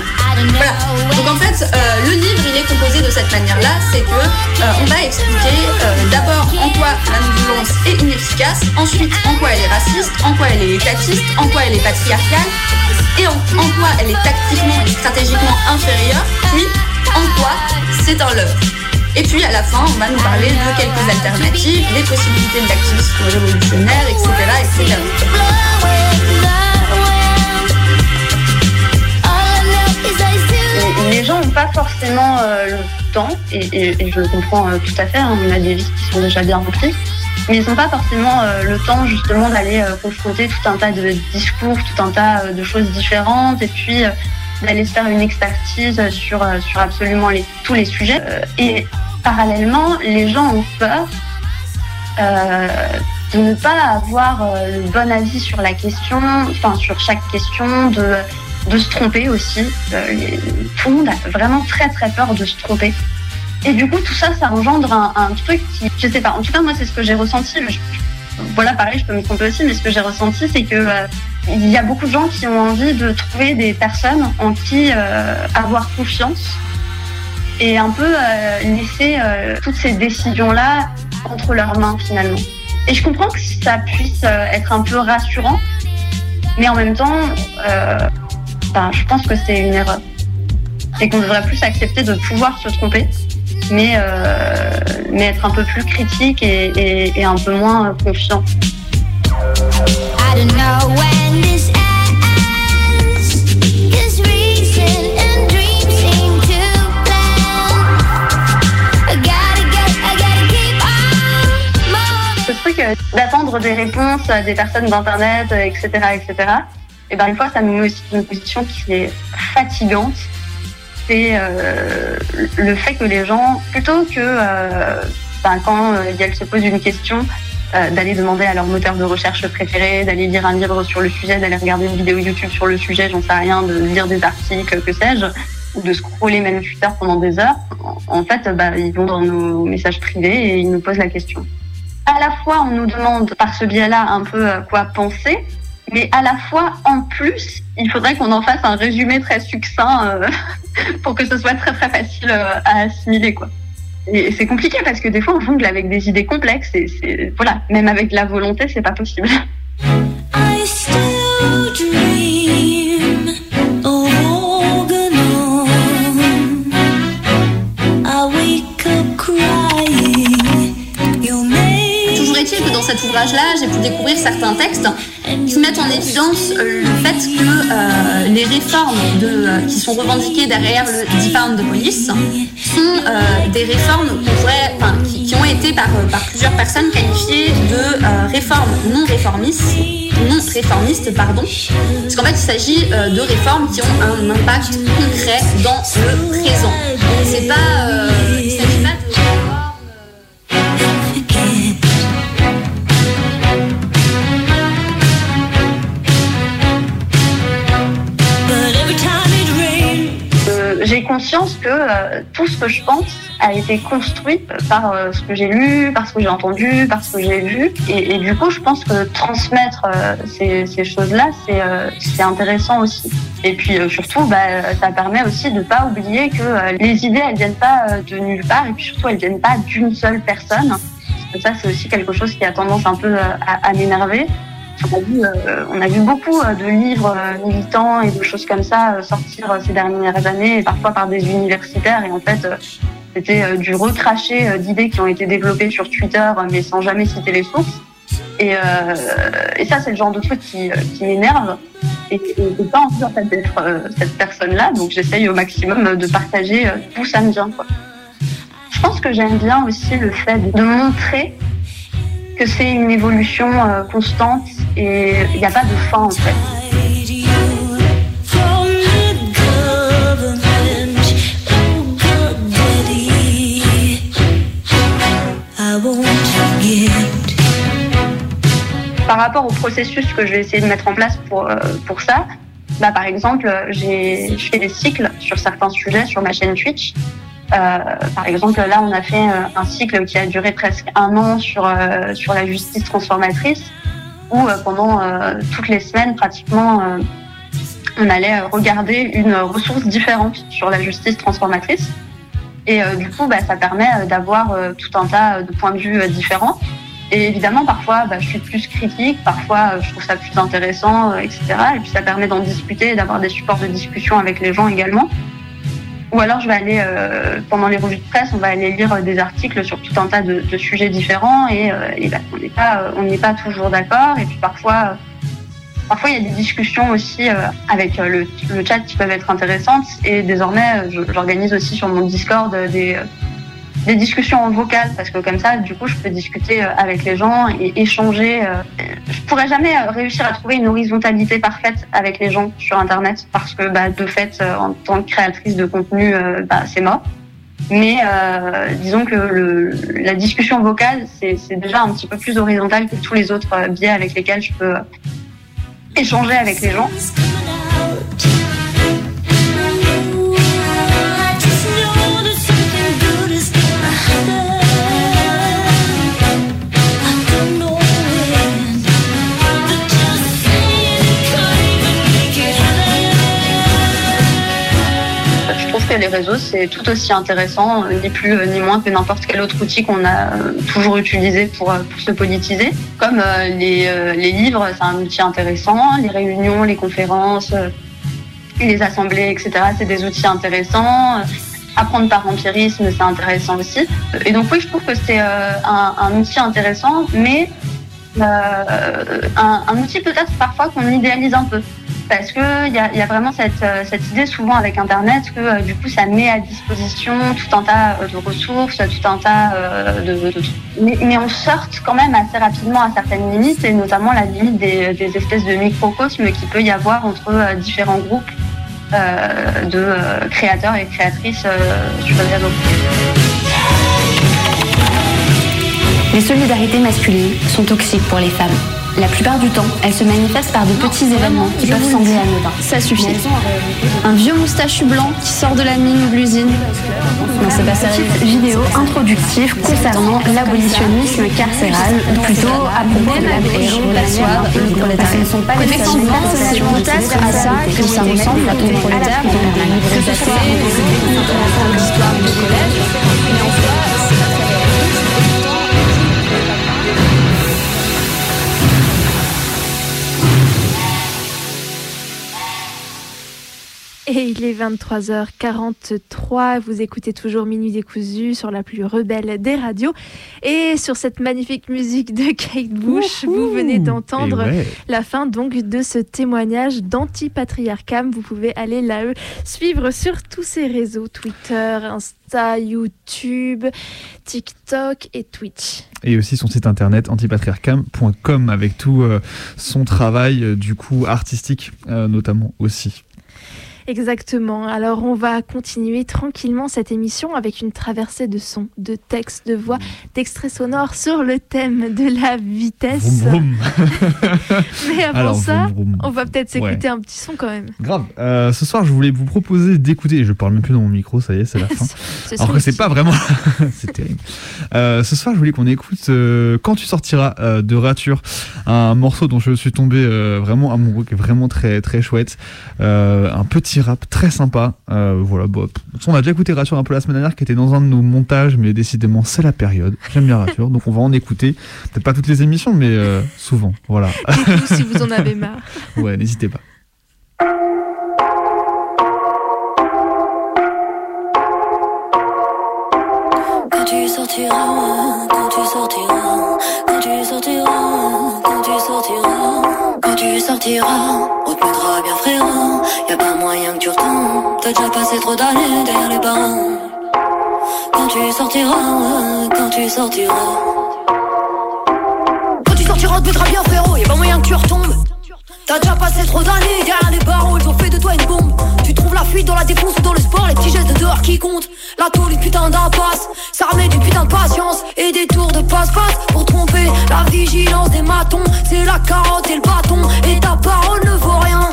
Voilà. Donc en fait, euh, le livre il est composé de cette manière-là, c'est que euh, on va expliquer euh, d'abord en quoi la non-violence est inefficace, ensuite en quoi elle est raciste, en quoi elle est étatiste, en quoi elle est patriarcale, et en, en quoi elle est tactiquement et stratégiquement inférieure, puis en quoi c'est un leurre. Et puis à la fin, on va nous parler de quelques alternatives, des possibilités de l'activisme révolutionnaire, etc. etc. Et- et les gens n'ont pas forcément euh, le temps, et, je le comprends euh, tout à fait, hein, on a des vies qui sont déjà bien remplies, mais ils n'ont pas forcément euh, le temps justement d'aller confronter tout un tas de discours, tout un tas de choses différentes, et puis d'aller se faire une expertise sur, euh, sur absolument tous les sujets. Euh, et parallèlement, les gens ont peur euh, de ne pas avoir le bon avis sur la question, enfin sur chaque question, de, de se tromper aussi. Tout le monde a vraiment très très peur de se tromper. Et du coup, tout ça, ça engendre un, truc qui, je sais pas, en tout cas moi c'est ce que j'ai ressenti. Voilà, pareil, je peux me tromper aussi, mais ce que j'ai ressenti, c'est que il y a beaucoup de gens qui ont envie de trouver des personnes en qui euh, avoir confiance et un peu euh, laisser euh, toutes ces décisions-là entre leurs mains finalement. Et je comprends que ça puisse être un peu rassurant, mais en même temps, ben, je pense que c'est une erreur. Et qu'on devrait plus accepter de pouvoir se tromper, mais, mais être un peu plus critique et, un peu moins confiant. D'attendre des réponses euh, des personnes d'internet, euh, etc., etc. Et ben une fois, ça nous met aussi une position qui est fatigante. C'est euh, le fait que les gens, plutôt que euh, ben, quand euh, elles se posent une question, euh, d'aller demander à leur moteur de recherche préféré, d'aller lire un livre sur le sujet, d'aller regarder une vidéo YouTube sur le sujet, j'en sais rien, de lire des articles, que sais-je, ou de scroller même Twitter pendant des heures. En en fait, bah, ils vont dans nos messages privés et ils nous posent la question à la fois on nous demande par ce biais-là un peu euh, quoi penser, mais à la fois en plus il faudrait qu'on en fasse un résumé très succinct euh, pour que ce soit très très facile euh, à assimiler. Et c'est compliqué parce que des fois on jongle avec des idées complexes et voilà même avec la volonté c'est pas possible. cet ouvrage-là, j'ai pu découvrir certains textes qui mettent en évidence euh, le fait que euh, les réformes euh, qui sont revendiquées derrière le Defund de police sont des réformes qui, ont été par, par plusieurs personnes qualifiées de réformes non réformistes, non réformistes, pardon, parce qu'en fait il s'agit de réformes qui ont un impact concret dans le présent. C'est pas conscience que euh, tout ce que je pense a été construit par euh, ce que j'ai lu, par ce que j'ai entendu, par ce que j'ai vu. Et, du coup, je pense que transmettre euh, ces, choses-là, c'est intéressant aussi. Et puis surtout, bah, ça permet aussi de pas oublier que les idées, elles viennent pas de nulle part. Et puis surtout, elles viennent pas d'une seule personne. Ça, c'est aussi quelque chose qui a tendance un peu à m'énerver. On a, vu, euh, on a vu beaucoup euh, de livres euh, militants et de choses comme ça sortir ces dernières années, parfois par des universitaires. Et en fait, c'était du recraché d'idées qui ont été développées sur Twitter, mais sans jamais citer les sources. Et, ça, c'est le genre de truc qui, m'énerve. Et j'ai pas envie en fait, d'être cette personne-là. Donc j'essaye au maximum de partager d'où ça me vient. Je pense que j'aime bien aussi le fait de montrer que c'est une évolution euh, constante et il n'y a pas de fin en fait. Par rapport au processus que je vais essayer de mettre en place pour, euh, pour ça, bah, par exemple, j'ai je fais des cycles sur certains sujets sur ma chaîne Twitch. Euh, par exemple, là, on a fait euh, un cycle qui a duré presque un an sur, euh, sur la justice transformatrice, où pendant toutes les semaines, pratiquement, on allait regarder une ressource différente sur la justice transformatrice. Et du coup, bah, ça permet d'avoir tout un tas de points de vue différents. Et évidemment, parfois, bah, je suis plus critique, parfois, je trouve ça plus intéressant, etc. Et puis, ça permet d'en discuter et d'avoir des supports de discussion avec les gens également. Ou alors, je vais aller, euh, pendant les revues de presse, on va aller lire euh, des articles sur tout un tas de, sujets différents et, euh, bah, on n'est pas, pas toujours d'accord. Et puis, parfois, Parfois, il y a des discussions aussi avec le, chat qui peuvent être intéressantes. Et désormais, j'organise aussi sur mon Discord des, des discussions en vocal parce que comme ça, du coup, je peux discuter euh, avec les gens et échanger. euh. Je pourrais jamais euh, réussir à trouver une horizontalité parfaite avec les gens sur Internet parce que, bah, de fait, en tant que créatrice de contenu, bah, c'est mort. Mais disons que la discussion vocale, c'est déjà un petit peu plus horizontal que tous les autres biais avec lesquels je peux échanger avec les gens. Les réseaux, c'est tout aussi intéressant, ni plus ni moins que n'importe quel autre outil qu'on a euh, toujours utilisé pour, euh, pour se politiser. Comme euh, les, livres, c'est un outil intéressant, les réunions, les conférences, les assemblées, etc., c'est des outils intéressants. Apprendre par empirisme, c'est intéressant aussi. Et donc oui, je trouve que c'est un, outil intéressant, mais un, un outil peut-être parfois qu'on idéalise un peu. Parce qu'il y a, y a vraiment cette, euh, cette idée souvent avec Internet que euh, du coup ça met à disposition tout un tas euh, de ressources, tout un tas euh, de, de- mais, on sorte quand même assez rapidement à certaines limites et notamment la limite des, espèces de microcosmes qu'il peut y avoir entre euh, différents groupes euh, de euh, créateurs et créatrices euh, sur les réseaux. Les solidarités masculines sont toxiques pour les femmes. La plupart du temps, elles se manifestent par de petits événements qui peuvent sembler anodins. Ça suffit. Un vieux moustachu blanc qui sort de la mine ou de l'usine. Non, c'est pas sérieux. Vidéo introductive concernant l'abolitionnisme carcéral, ou plutôt à propos de la pêche, la soie, le prolétariat. Ce ne sont pas les à ça que ça ressemble à ton prolétaire dans du collège. Mais en Et il est 23h43, vous écoutez toujours Minuit décousu sur la plus rebelle des radios. Et sur cette magnifique musique de Kate Bush, vous venez d'entendre ouais. la fin donc de ce témoignage d'anti-patriarcam. Vous pouvez aller là euh, suivre sur tous ces réseaux, Twitter, Insta, YouTube, TikTok et Twitch. Et aussi son site internet antipatriarcam.com avec tout euh, son travail euh, du coup artistique euh, notamment aussi. Exactement. Alors on va continuer tranquillement cette émission avec une traversée de sons, de textes, de voix, d'extraits sonores sur le thème de la vitesse. Vroom, vroom. Mais avant Alors, ça, vroom, on va peut-être s'écouter Ouais. un petit son quand même. Grave. Euh, ce soir, je voulais vous proposer d'écouter. Je parle même plus dans mon micro, ça y est, c'est la fin. Ce Alors que c'est pas vraiment. c'est terrible. Euh, ce soir, je voulais qu'on écoute euh, Quand tu sortiras de Rature, un morceau dont je suis tombé vraiment amoureux, qui est vraiment très très chouette. Un petit rap très sympa. Euh, voilà. Bon, on a déjà écouté Rature un peu la semaine dernière, qui était dans un de nos montages, mais décidément, c'est la période. J'aime bien Rature, donc on va en écouter. Peut-être pas toutes les émissions, mais euh, souvent. Voilà. Dites-nous si vous en avez marre. ouais, n'hésitez pas. Quand tu sortiras, quand tu sortiras, quand tu sortiras, quand tu sortiras, quand tu sortiras, on te mettra bien. T'as déjà passé trop d'années derrière les barreaux. Quand tu sortiras, quand tu sortiras. Quand tu sortiras, on te bien frérot, y a pas moyen que tu retombes. T'as déjà passé trop d'années derrière les barreaux, ils ont fait de toi une bombe. Tu trouves la fuite dans la défense ou dans le sport, les petits gestes de dehors qui comptent. La tôle, une putain d'impasse, ça remet d'une putain de patience et des tours de passe-passe pour tromper. La vigilance des matons, c'est la carotte et le bâton. Et ta parole ne vaut rien.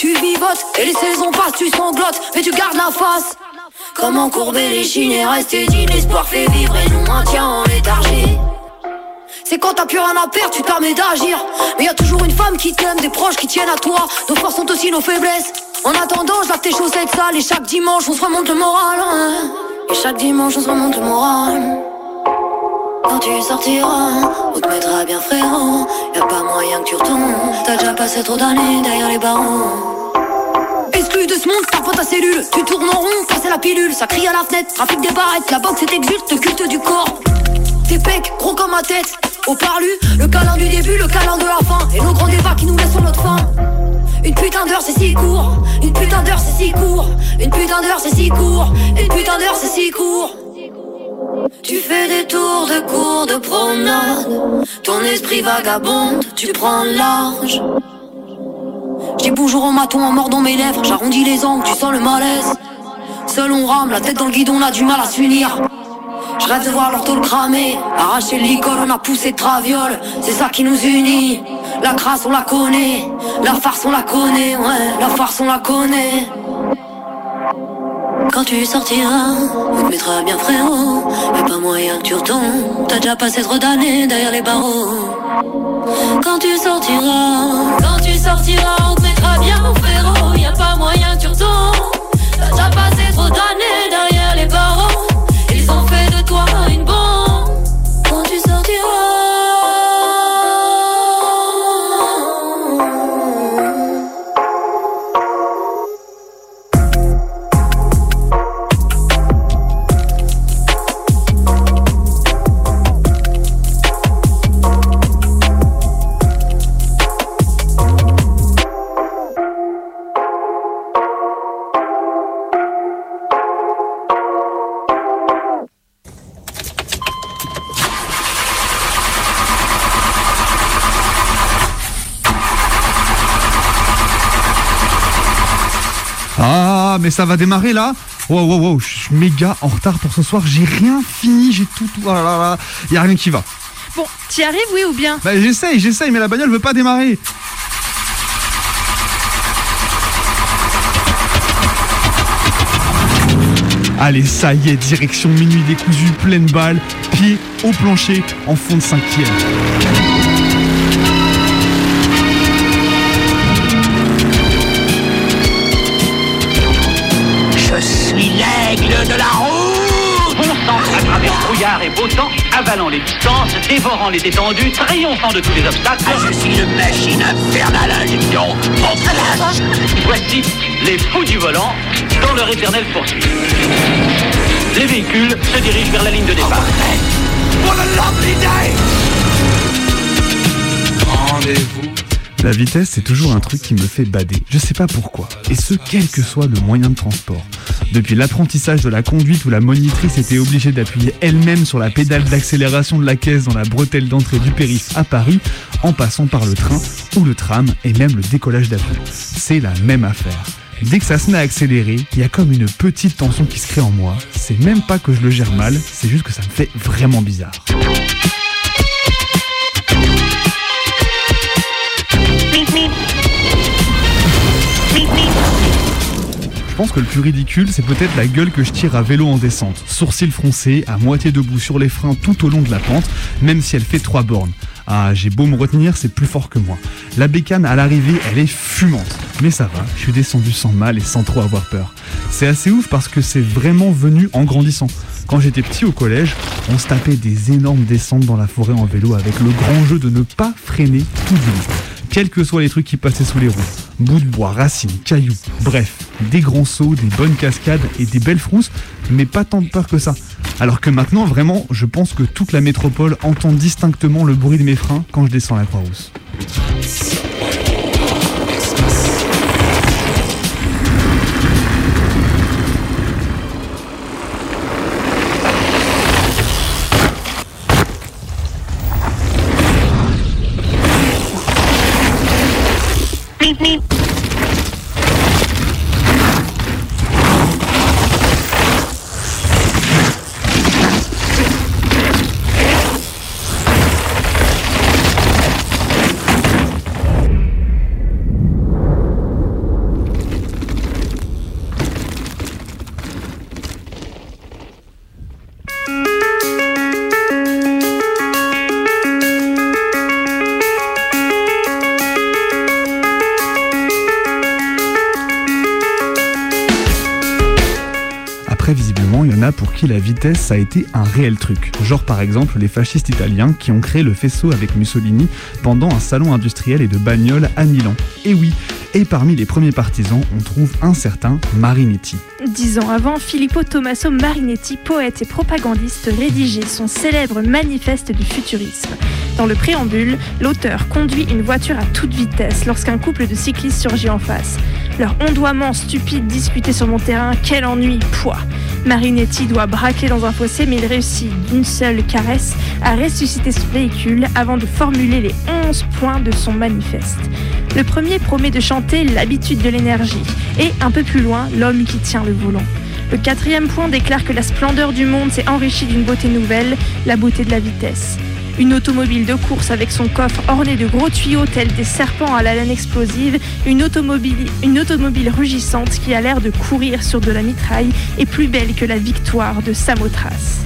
Tu vivotes et les saisons passent, tu sanglotes, mais tu gardes la face. Comment courber les chines et rester digne, l'espoir fait vivre et nous maintient en léthargie. C'est quand t'as plus rien à perdre, tu permets d'agir. Mais y a toujours une femme qui t'aime, des proches qui tiennent à toi. Nos forces sont aussi nos faiblesses. En attendant, je lave tes chaussettes sales et chaque dimanche on se remonte le moral. hein. Et chaque dimanche on se remonte le moral. Quand tu sortiras, on te mettra bien frérot. Y a pas moyen que tu retombes. T'as déjà passé trop d'années derrière les barreaux. Exclu de ce monde, pas ta cellule. Tu tournes en rond, passer la pilule. Ça crie à la fenêtre, trafic des barrettes. La boxe est exulte, culte du corps. Tes pecs, gros comme ma tête. Au parlu, le câlin du début, le câlin de la fin. Et nos grands débats qui nous laissent sur notre fin. Une putain d'heure, c'est si court. Une putain d'heure, c'est si court. Une putain d'heure, c'est si court. Une putain d'heure, c'est si court. Tu fais des tours de cours de promenade. Ton esprit vagabonde, tu prends large. J'dis bonjour au maton en mordant mes lèvres. J'arrondis les angles, tu sens le malaise. Seul on rame, la tête dans le guidon, on a du mal à s'unir. Je rêve de voir leur tôle cramer, arracher le licol, on a poussé de traviole, c'est ça qui nous unit. La crasse on la connaît, la farce on la connaît, ouais, la farce on la connaît. Quand tu sortiras, on te mettra bien frérot, y'a pas moyen que tu retombes, t'as déjà passé trop d'années derrière les barreaux. Quand tu sortiras, quand tu sortiras, on te mettra bien frérot, y a pas moyen que tu retombes, t'as déjà passé trop d'années mais ça va démarrer là Wow, wow, wow, je suis méga en retard pour ce soir. J'ai rien fini, j'ai tout, tout. Là là, y a rien qui va. Bon, t'y arrives, oui ou bien? Bah, j'essaye, j'essaye, mais la bagnole veut pas démarrer. Allez, ça y est, direction minuit décousu, pleine balle, pied au plancher, en fond de cinquième. Beau temps, avalant les distances, dévorant les étendues, triomphant de tous les obstacles. Ah, je suis une machine infernale à injection. Voici les fous du volant dans leur éternelle poursuite. Les véhicules se dirigent vers la ligne de départ. What a lovely day Rendez-vous. La vitesse, c'est toujours un truc qui me fait bader. Je sais pas pourquoi. Et ce, quel que soit le moyen de transport. Depuis l'apprentissage de la conduite où la monitrice était obligée d'appuyer elle-même sur la pédale d'accélération de la caisse dans la bretelle d'entrée du périph' à Paris, en passant par le train ou le tram et même le décollage d'avion. C'est la même affaire. Dès que ça se met à accélérer, il y a comme une petite tension qui se crée en moi. C'est même pas que je le gère mal, c'est juste que ça me fait vraiment bizarre. Pense que le plus ridicule, c'est peut-être la gueule que je tire à vélo en descente. Sourcils froncés, à moitié debout sur les freins tout au long de la pente, même si elle fait 3 bornes. Ah, j'ai beau me retenir, c'est plus fort que moi. La bécane à l'arrivée, elle est fumante. Mais ça va, je suis descendu sans mal et sans trop avoir peur. C'est assez ouf parce que c'est vraiment venu en grandissant. Quand j'étais petit au collège, on se tapait des énormes descentes dans la forêt en vélo avec le grand jeu de ne pas freiner tout du long. Quels que soient les trucs qui passaient sous les roues. Bouts de bois, racines, cailloux, bref, des grands sauts, des bonnes cascades et des belles frousses, mais pas tant de peur que ça. Alors que maintenant, vraiment, je pense que toute la métropole entend distinctement le bruit de mes freins quand je descends la Croix-Rousse. Ça a été un réel truc. Genre par exemple les fascistes italiens qui ont créé le faisceau avec Mussolini pendant un salon industriel et de bagnole à Milan. Et oui, et parmi les premiers partisans, on trouve un certain Marinetti. Dix ans avant, Filippo Tommaso Marinetti, poète et propagandiste, rédigeait son célèbre manifeste du futurisme. Dans le préambule, l'auteur conduit une voiture à toute vitesse lorsqu'un couple de cyclistes surgit en face. Leur ondoiement stupide discuté sur mon terrain, quel ennui, poids. Marinetti doit braquer dans un fossé, mais il réussit d'une seule caresse à ressusciter son véhicule avant de formuler les 11 points de son manifeste. Le premier promet de chanter l'habitude de l'énergie, et un peu plus loin, l'homme qui tient le volant. Le quatrième point déclare que la splendeur du monde s'est enrichie d'une beauté nouvelle, la beauté de la vitesse. Une automobile de course avec son coffre orné de gros tuyaux tels des serpents à la laine explosive, une automobile, rugissante qui a l'air de courir sur de la mitraille est plus belle que la victoire de Samothrace.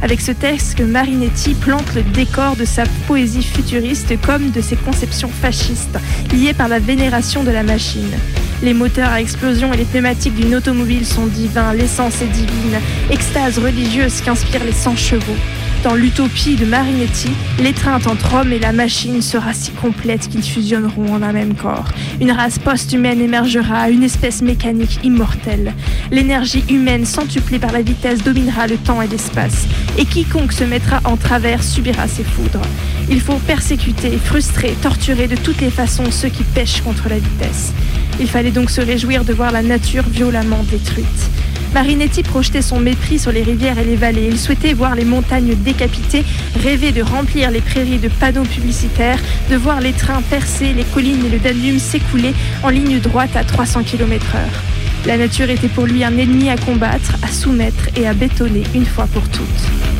Avec ce texte, Marinetti plante le décor de sa poésie futuriste comme de ses conceptions fascistes, liées par la vénération de la machine. Les moteurs à explosion et les pneumatiques d'une automobile sont divins, l'essence est divine, extase religieuse qu'inspirent les 100 chevaux. Dans l'utopie de Marinetti, l'étreinte entre l'homme et la machine sera si complète qu'ils fusionneront en un même corps. Une race post-humaine émergera, une espèce mécanique immortelle. L'énergie humaine centuplée par la vitesse dominera le temps et l'espace, et quiconque se mettra en travers subira ses foudres. Il faut persécuter, frustrer, torturer de toutes les façons ceux qui pêchent contre la vitesse. Il fallait donc se réjouir de voir la nature violemment détruite. Marinetti projetait son mépris sur les rivières et les vallées. Il souhaitait voir les montagnes décapitées, rêver de remplir les prairies de panneaux publicitaires, de voir les trains percer les collines et le Danube s'écouler en ligne droite à 300 km/h. La nature était pour lui un ennemi à combattre, à soumettre et à bétonner une fois pour toutes.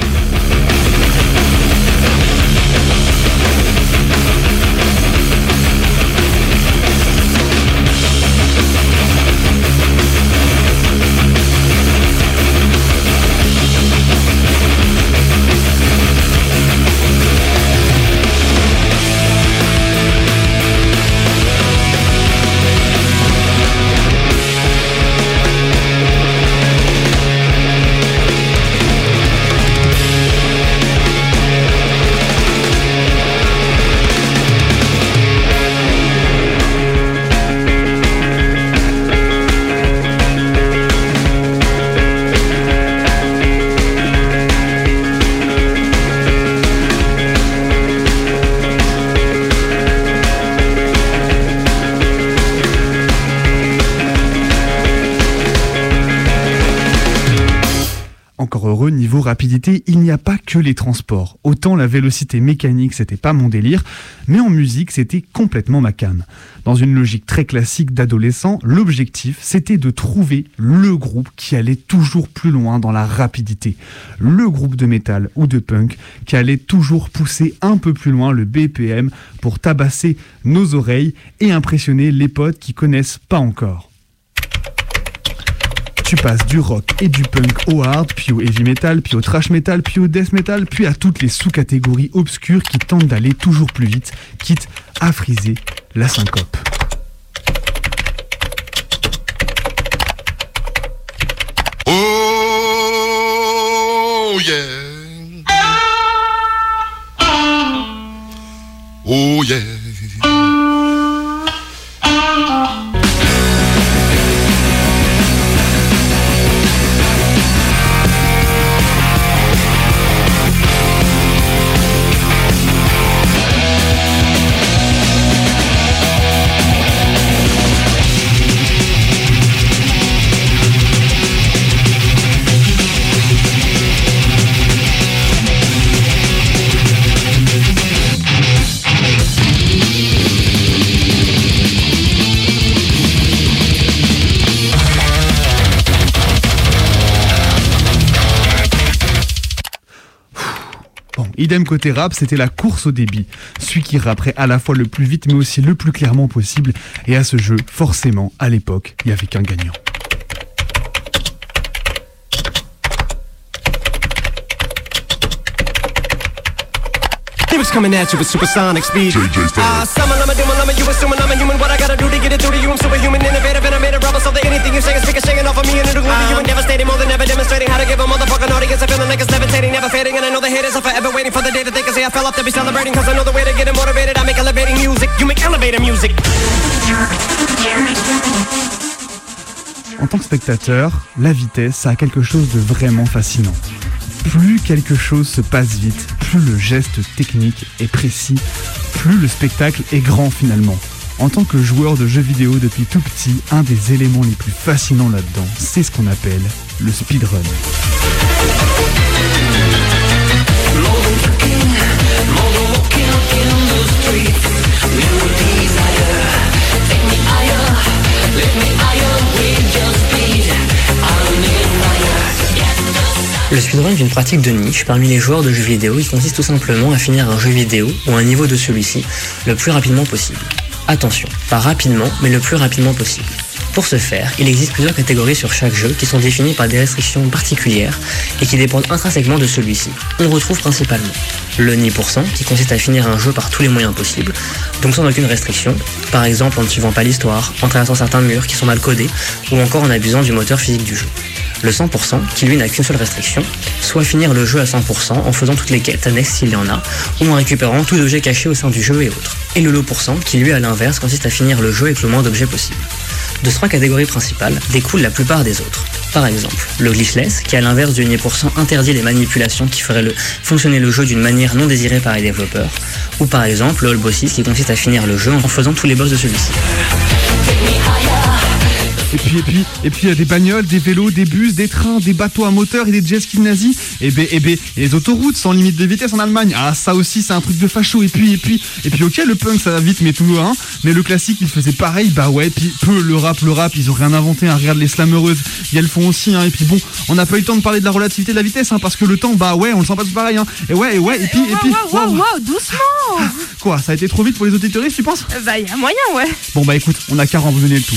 Niveau rapidité, il n'y a pas que les transports. Autant la vélocité mécanique, c'était pas mon délire, mais en musique, c'était complètement ma cam. Dans une logique très classique d'adolescent, l'objectif, c'était de trouver le groupe qui allait toujours plus loin dans la rapidité. Le groupe de métal ou de punk qui allait toujours pousser un peu plus loin le BPM pour tabasser nos oreilles et impressionner les potes qui connaissent pas encore. Tu passes du rock et du punk au hard, puis au heavy metal, puis au trash metal, puis au death metal, puis à toutes les sous-catégories obscures qui tentent d'aller toujours plus vite, quitte à friser la syncope. Oh yeah. Oh yeah. Bon, idem côté rap, c'était la course au débit. Celui qui rapperait à la fois le plus vite mais aussi le plus clairement possible. Et à ce jeu, forcément, à l'époque, il n'y avait qu'un gagnant. Was coming at you with supersonic speed. Ah, summon, I'm a doom, I'm a you assuming I'm a human. What I gotta do to get it through to you? I'm superhuman, innovative, and I made a rubber. So that anything you say is ricocheting off of me and it'll glue to you and devastating. More than ever demonstrating how to give a motherfucking audience a feeling like it's levitating, never fading. And I know the haters are forever waiting for the day that they can say I fell off to be celebrating. Cause I know the way to get it motivated. I make elevating music. You make elevator music. En tant que spectateur, la vitesse, ça a quelque chose de vraiment fascinant. Plus quelque chose se passe vite, plus le geste technique est précis, plus le spectacle est grand finalement. En tant que joueur de jeux vidéo depuis tout petit, un des éléments les plus fascinants là-dedans, c'est ce qu'on appelle le speedrun. Le speedrun est une pratique de niche parmi les joueurs de jeux vidéo qui consiste tout simplement à finir un jeu vidéo ou un niveau de celui-ci le plus rapidement possible. Attention, pas rapidement, mais le plus rapidement possible. Pour ce faire, il existe plusieurs catégories sur chaque jeu qui sont définies par des restrictions particulières et qui dépendent intrinsèquement de celui-ci. On retrouve principalement le ni qui consiste à finir un jeu par tous les moyens possibles, donc sans aucune restriction, par exemple en ne suivant pas l'histoire, en traversant certains murs qui sont mal codés, ou encore en abusant du moteur physique du jeu. Le 100% qui lui n'a qu'une seule restriction, soit finir le jeu à 100% en faisant toutes les quêtes annexes s'il y en a, ou en récupérant tout objet caché au sein du jeu et autres. Et le lot % qui lui à l'inverse consiste à finir le jeu avec le moins d'objets possible. De trois catégories principales découlent la plupart des autres. Par exemple, le glitchless, qui à l'inverse du 1% interdit les manipulations qui feraient fonctionner le jeu d'une manière non désirée par les développeurs, ou par exemple le all bosses qui consiste à finir le jeu en faisant tous les boss de celui-ci. Et puis, et puis, et puis, il y a des bagnoles, des vélos, des bus, des trains, des bateaux à moteur et des jet skis nazis. Et ben, et ben, et les autoroutes sans limite de vitesse en Allemagne. Ah, ça aussi, c'est un truc de facho. Et puis, et puis, et puis, ok, le punk, ça va vite, mais tout, hein. Mais le classique, il faisait pareil, bah ouais. Puis, peu, le rap, le rap, ils ont rien inventé. Hein. Regarde les slammeureuses, et elles font aussi, hein. Et puis, bon, on n'a pas eu le temps de parler de la relativité de la vitesse, hein, parce que le temps, bah ouais, on le sent pas tout pareil, hein. Et ouais, et ouais, et puis, et puis, Wow, wow, wow. wow, doucement Quoi, ça a été trop vite pour les auditeuristes, tu penses? Euh, Bah, y a moyen, ouais. Bon, bah écoute, on a qu'à renvoyer le tout.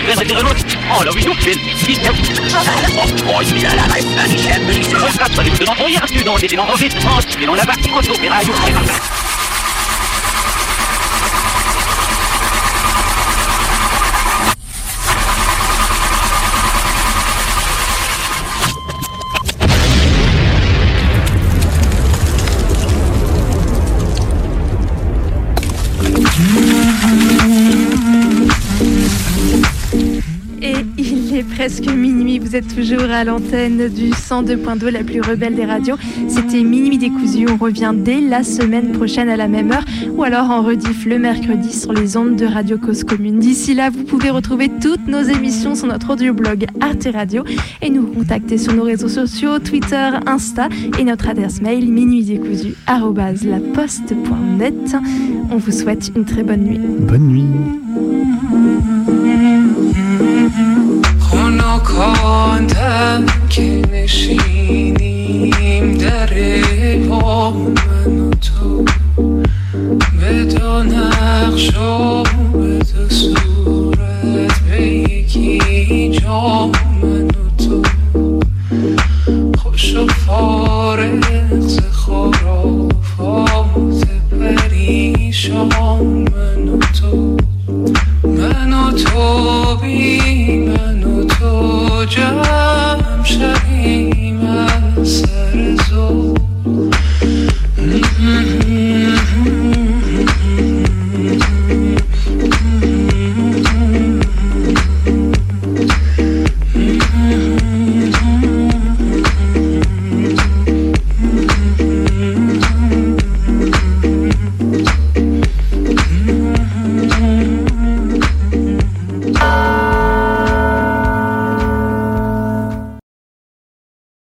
Reprenne la terre l'autre. Oh. Oh, oh, il a la rêve, dans vous êtes toujours à l'antenne du 102.2, la plus rebelle des radios. C'était Minuit décousu, on revient dès la semaine prochaine à la même heure ou alors en rediff le mercredi sur les ondes de Radio Cause Commune. D'ici là, vous pouvez retrouver toutes nos émissions sur notre audioblog Arte Radio et nous contacter sur nos réseaux sociaux, Twitter, Insta et notre adresse mail minuitdécousu@laposte.net. On vous souhaite une très bonne nuit. Bonne nuit. خنکاندم که نشینیم در پا من و تو. به دو نقش و به دو صورت به یکی جا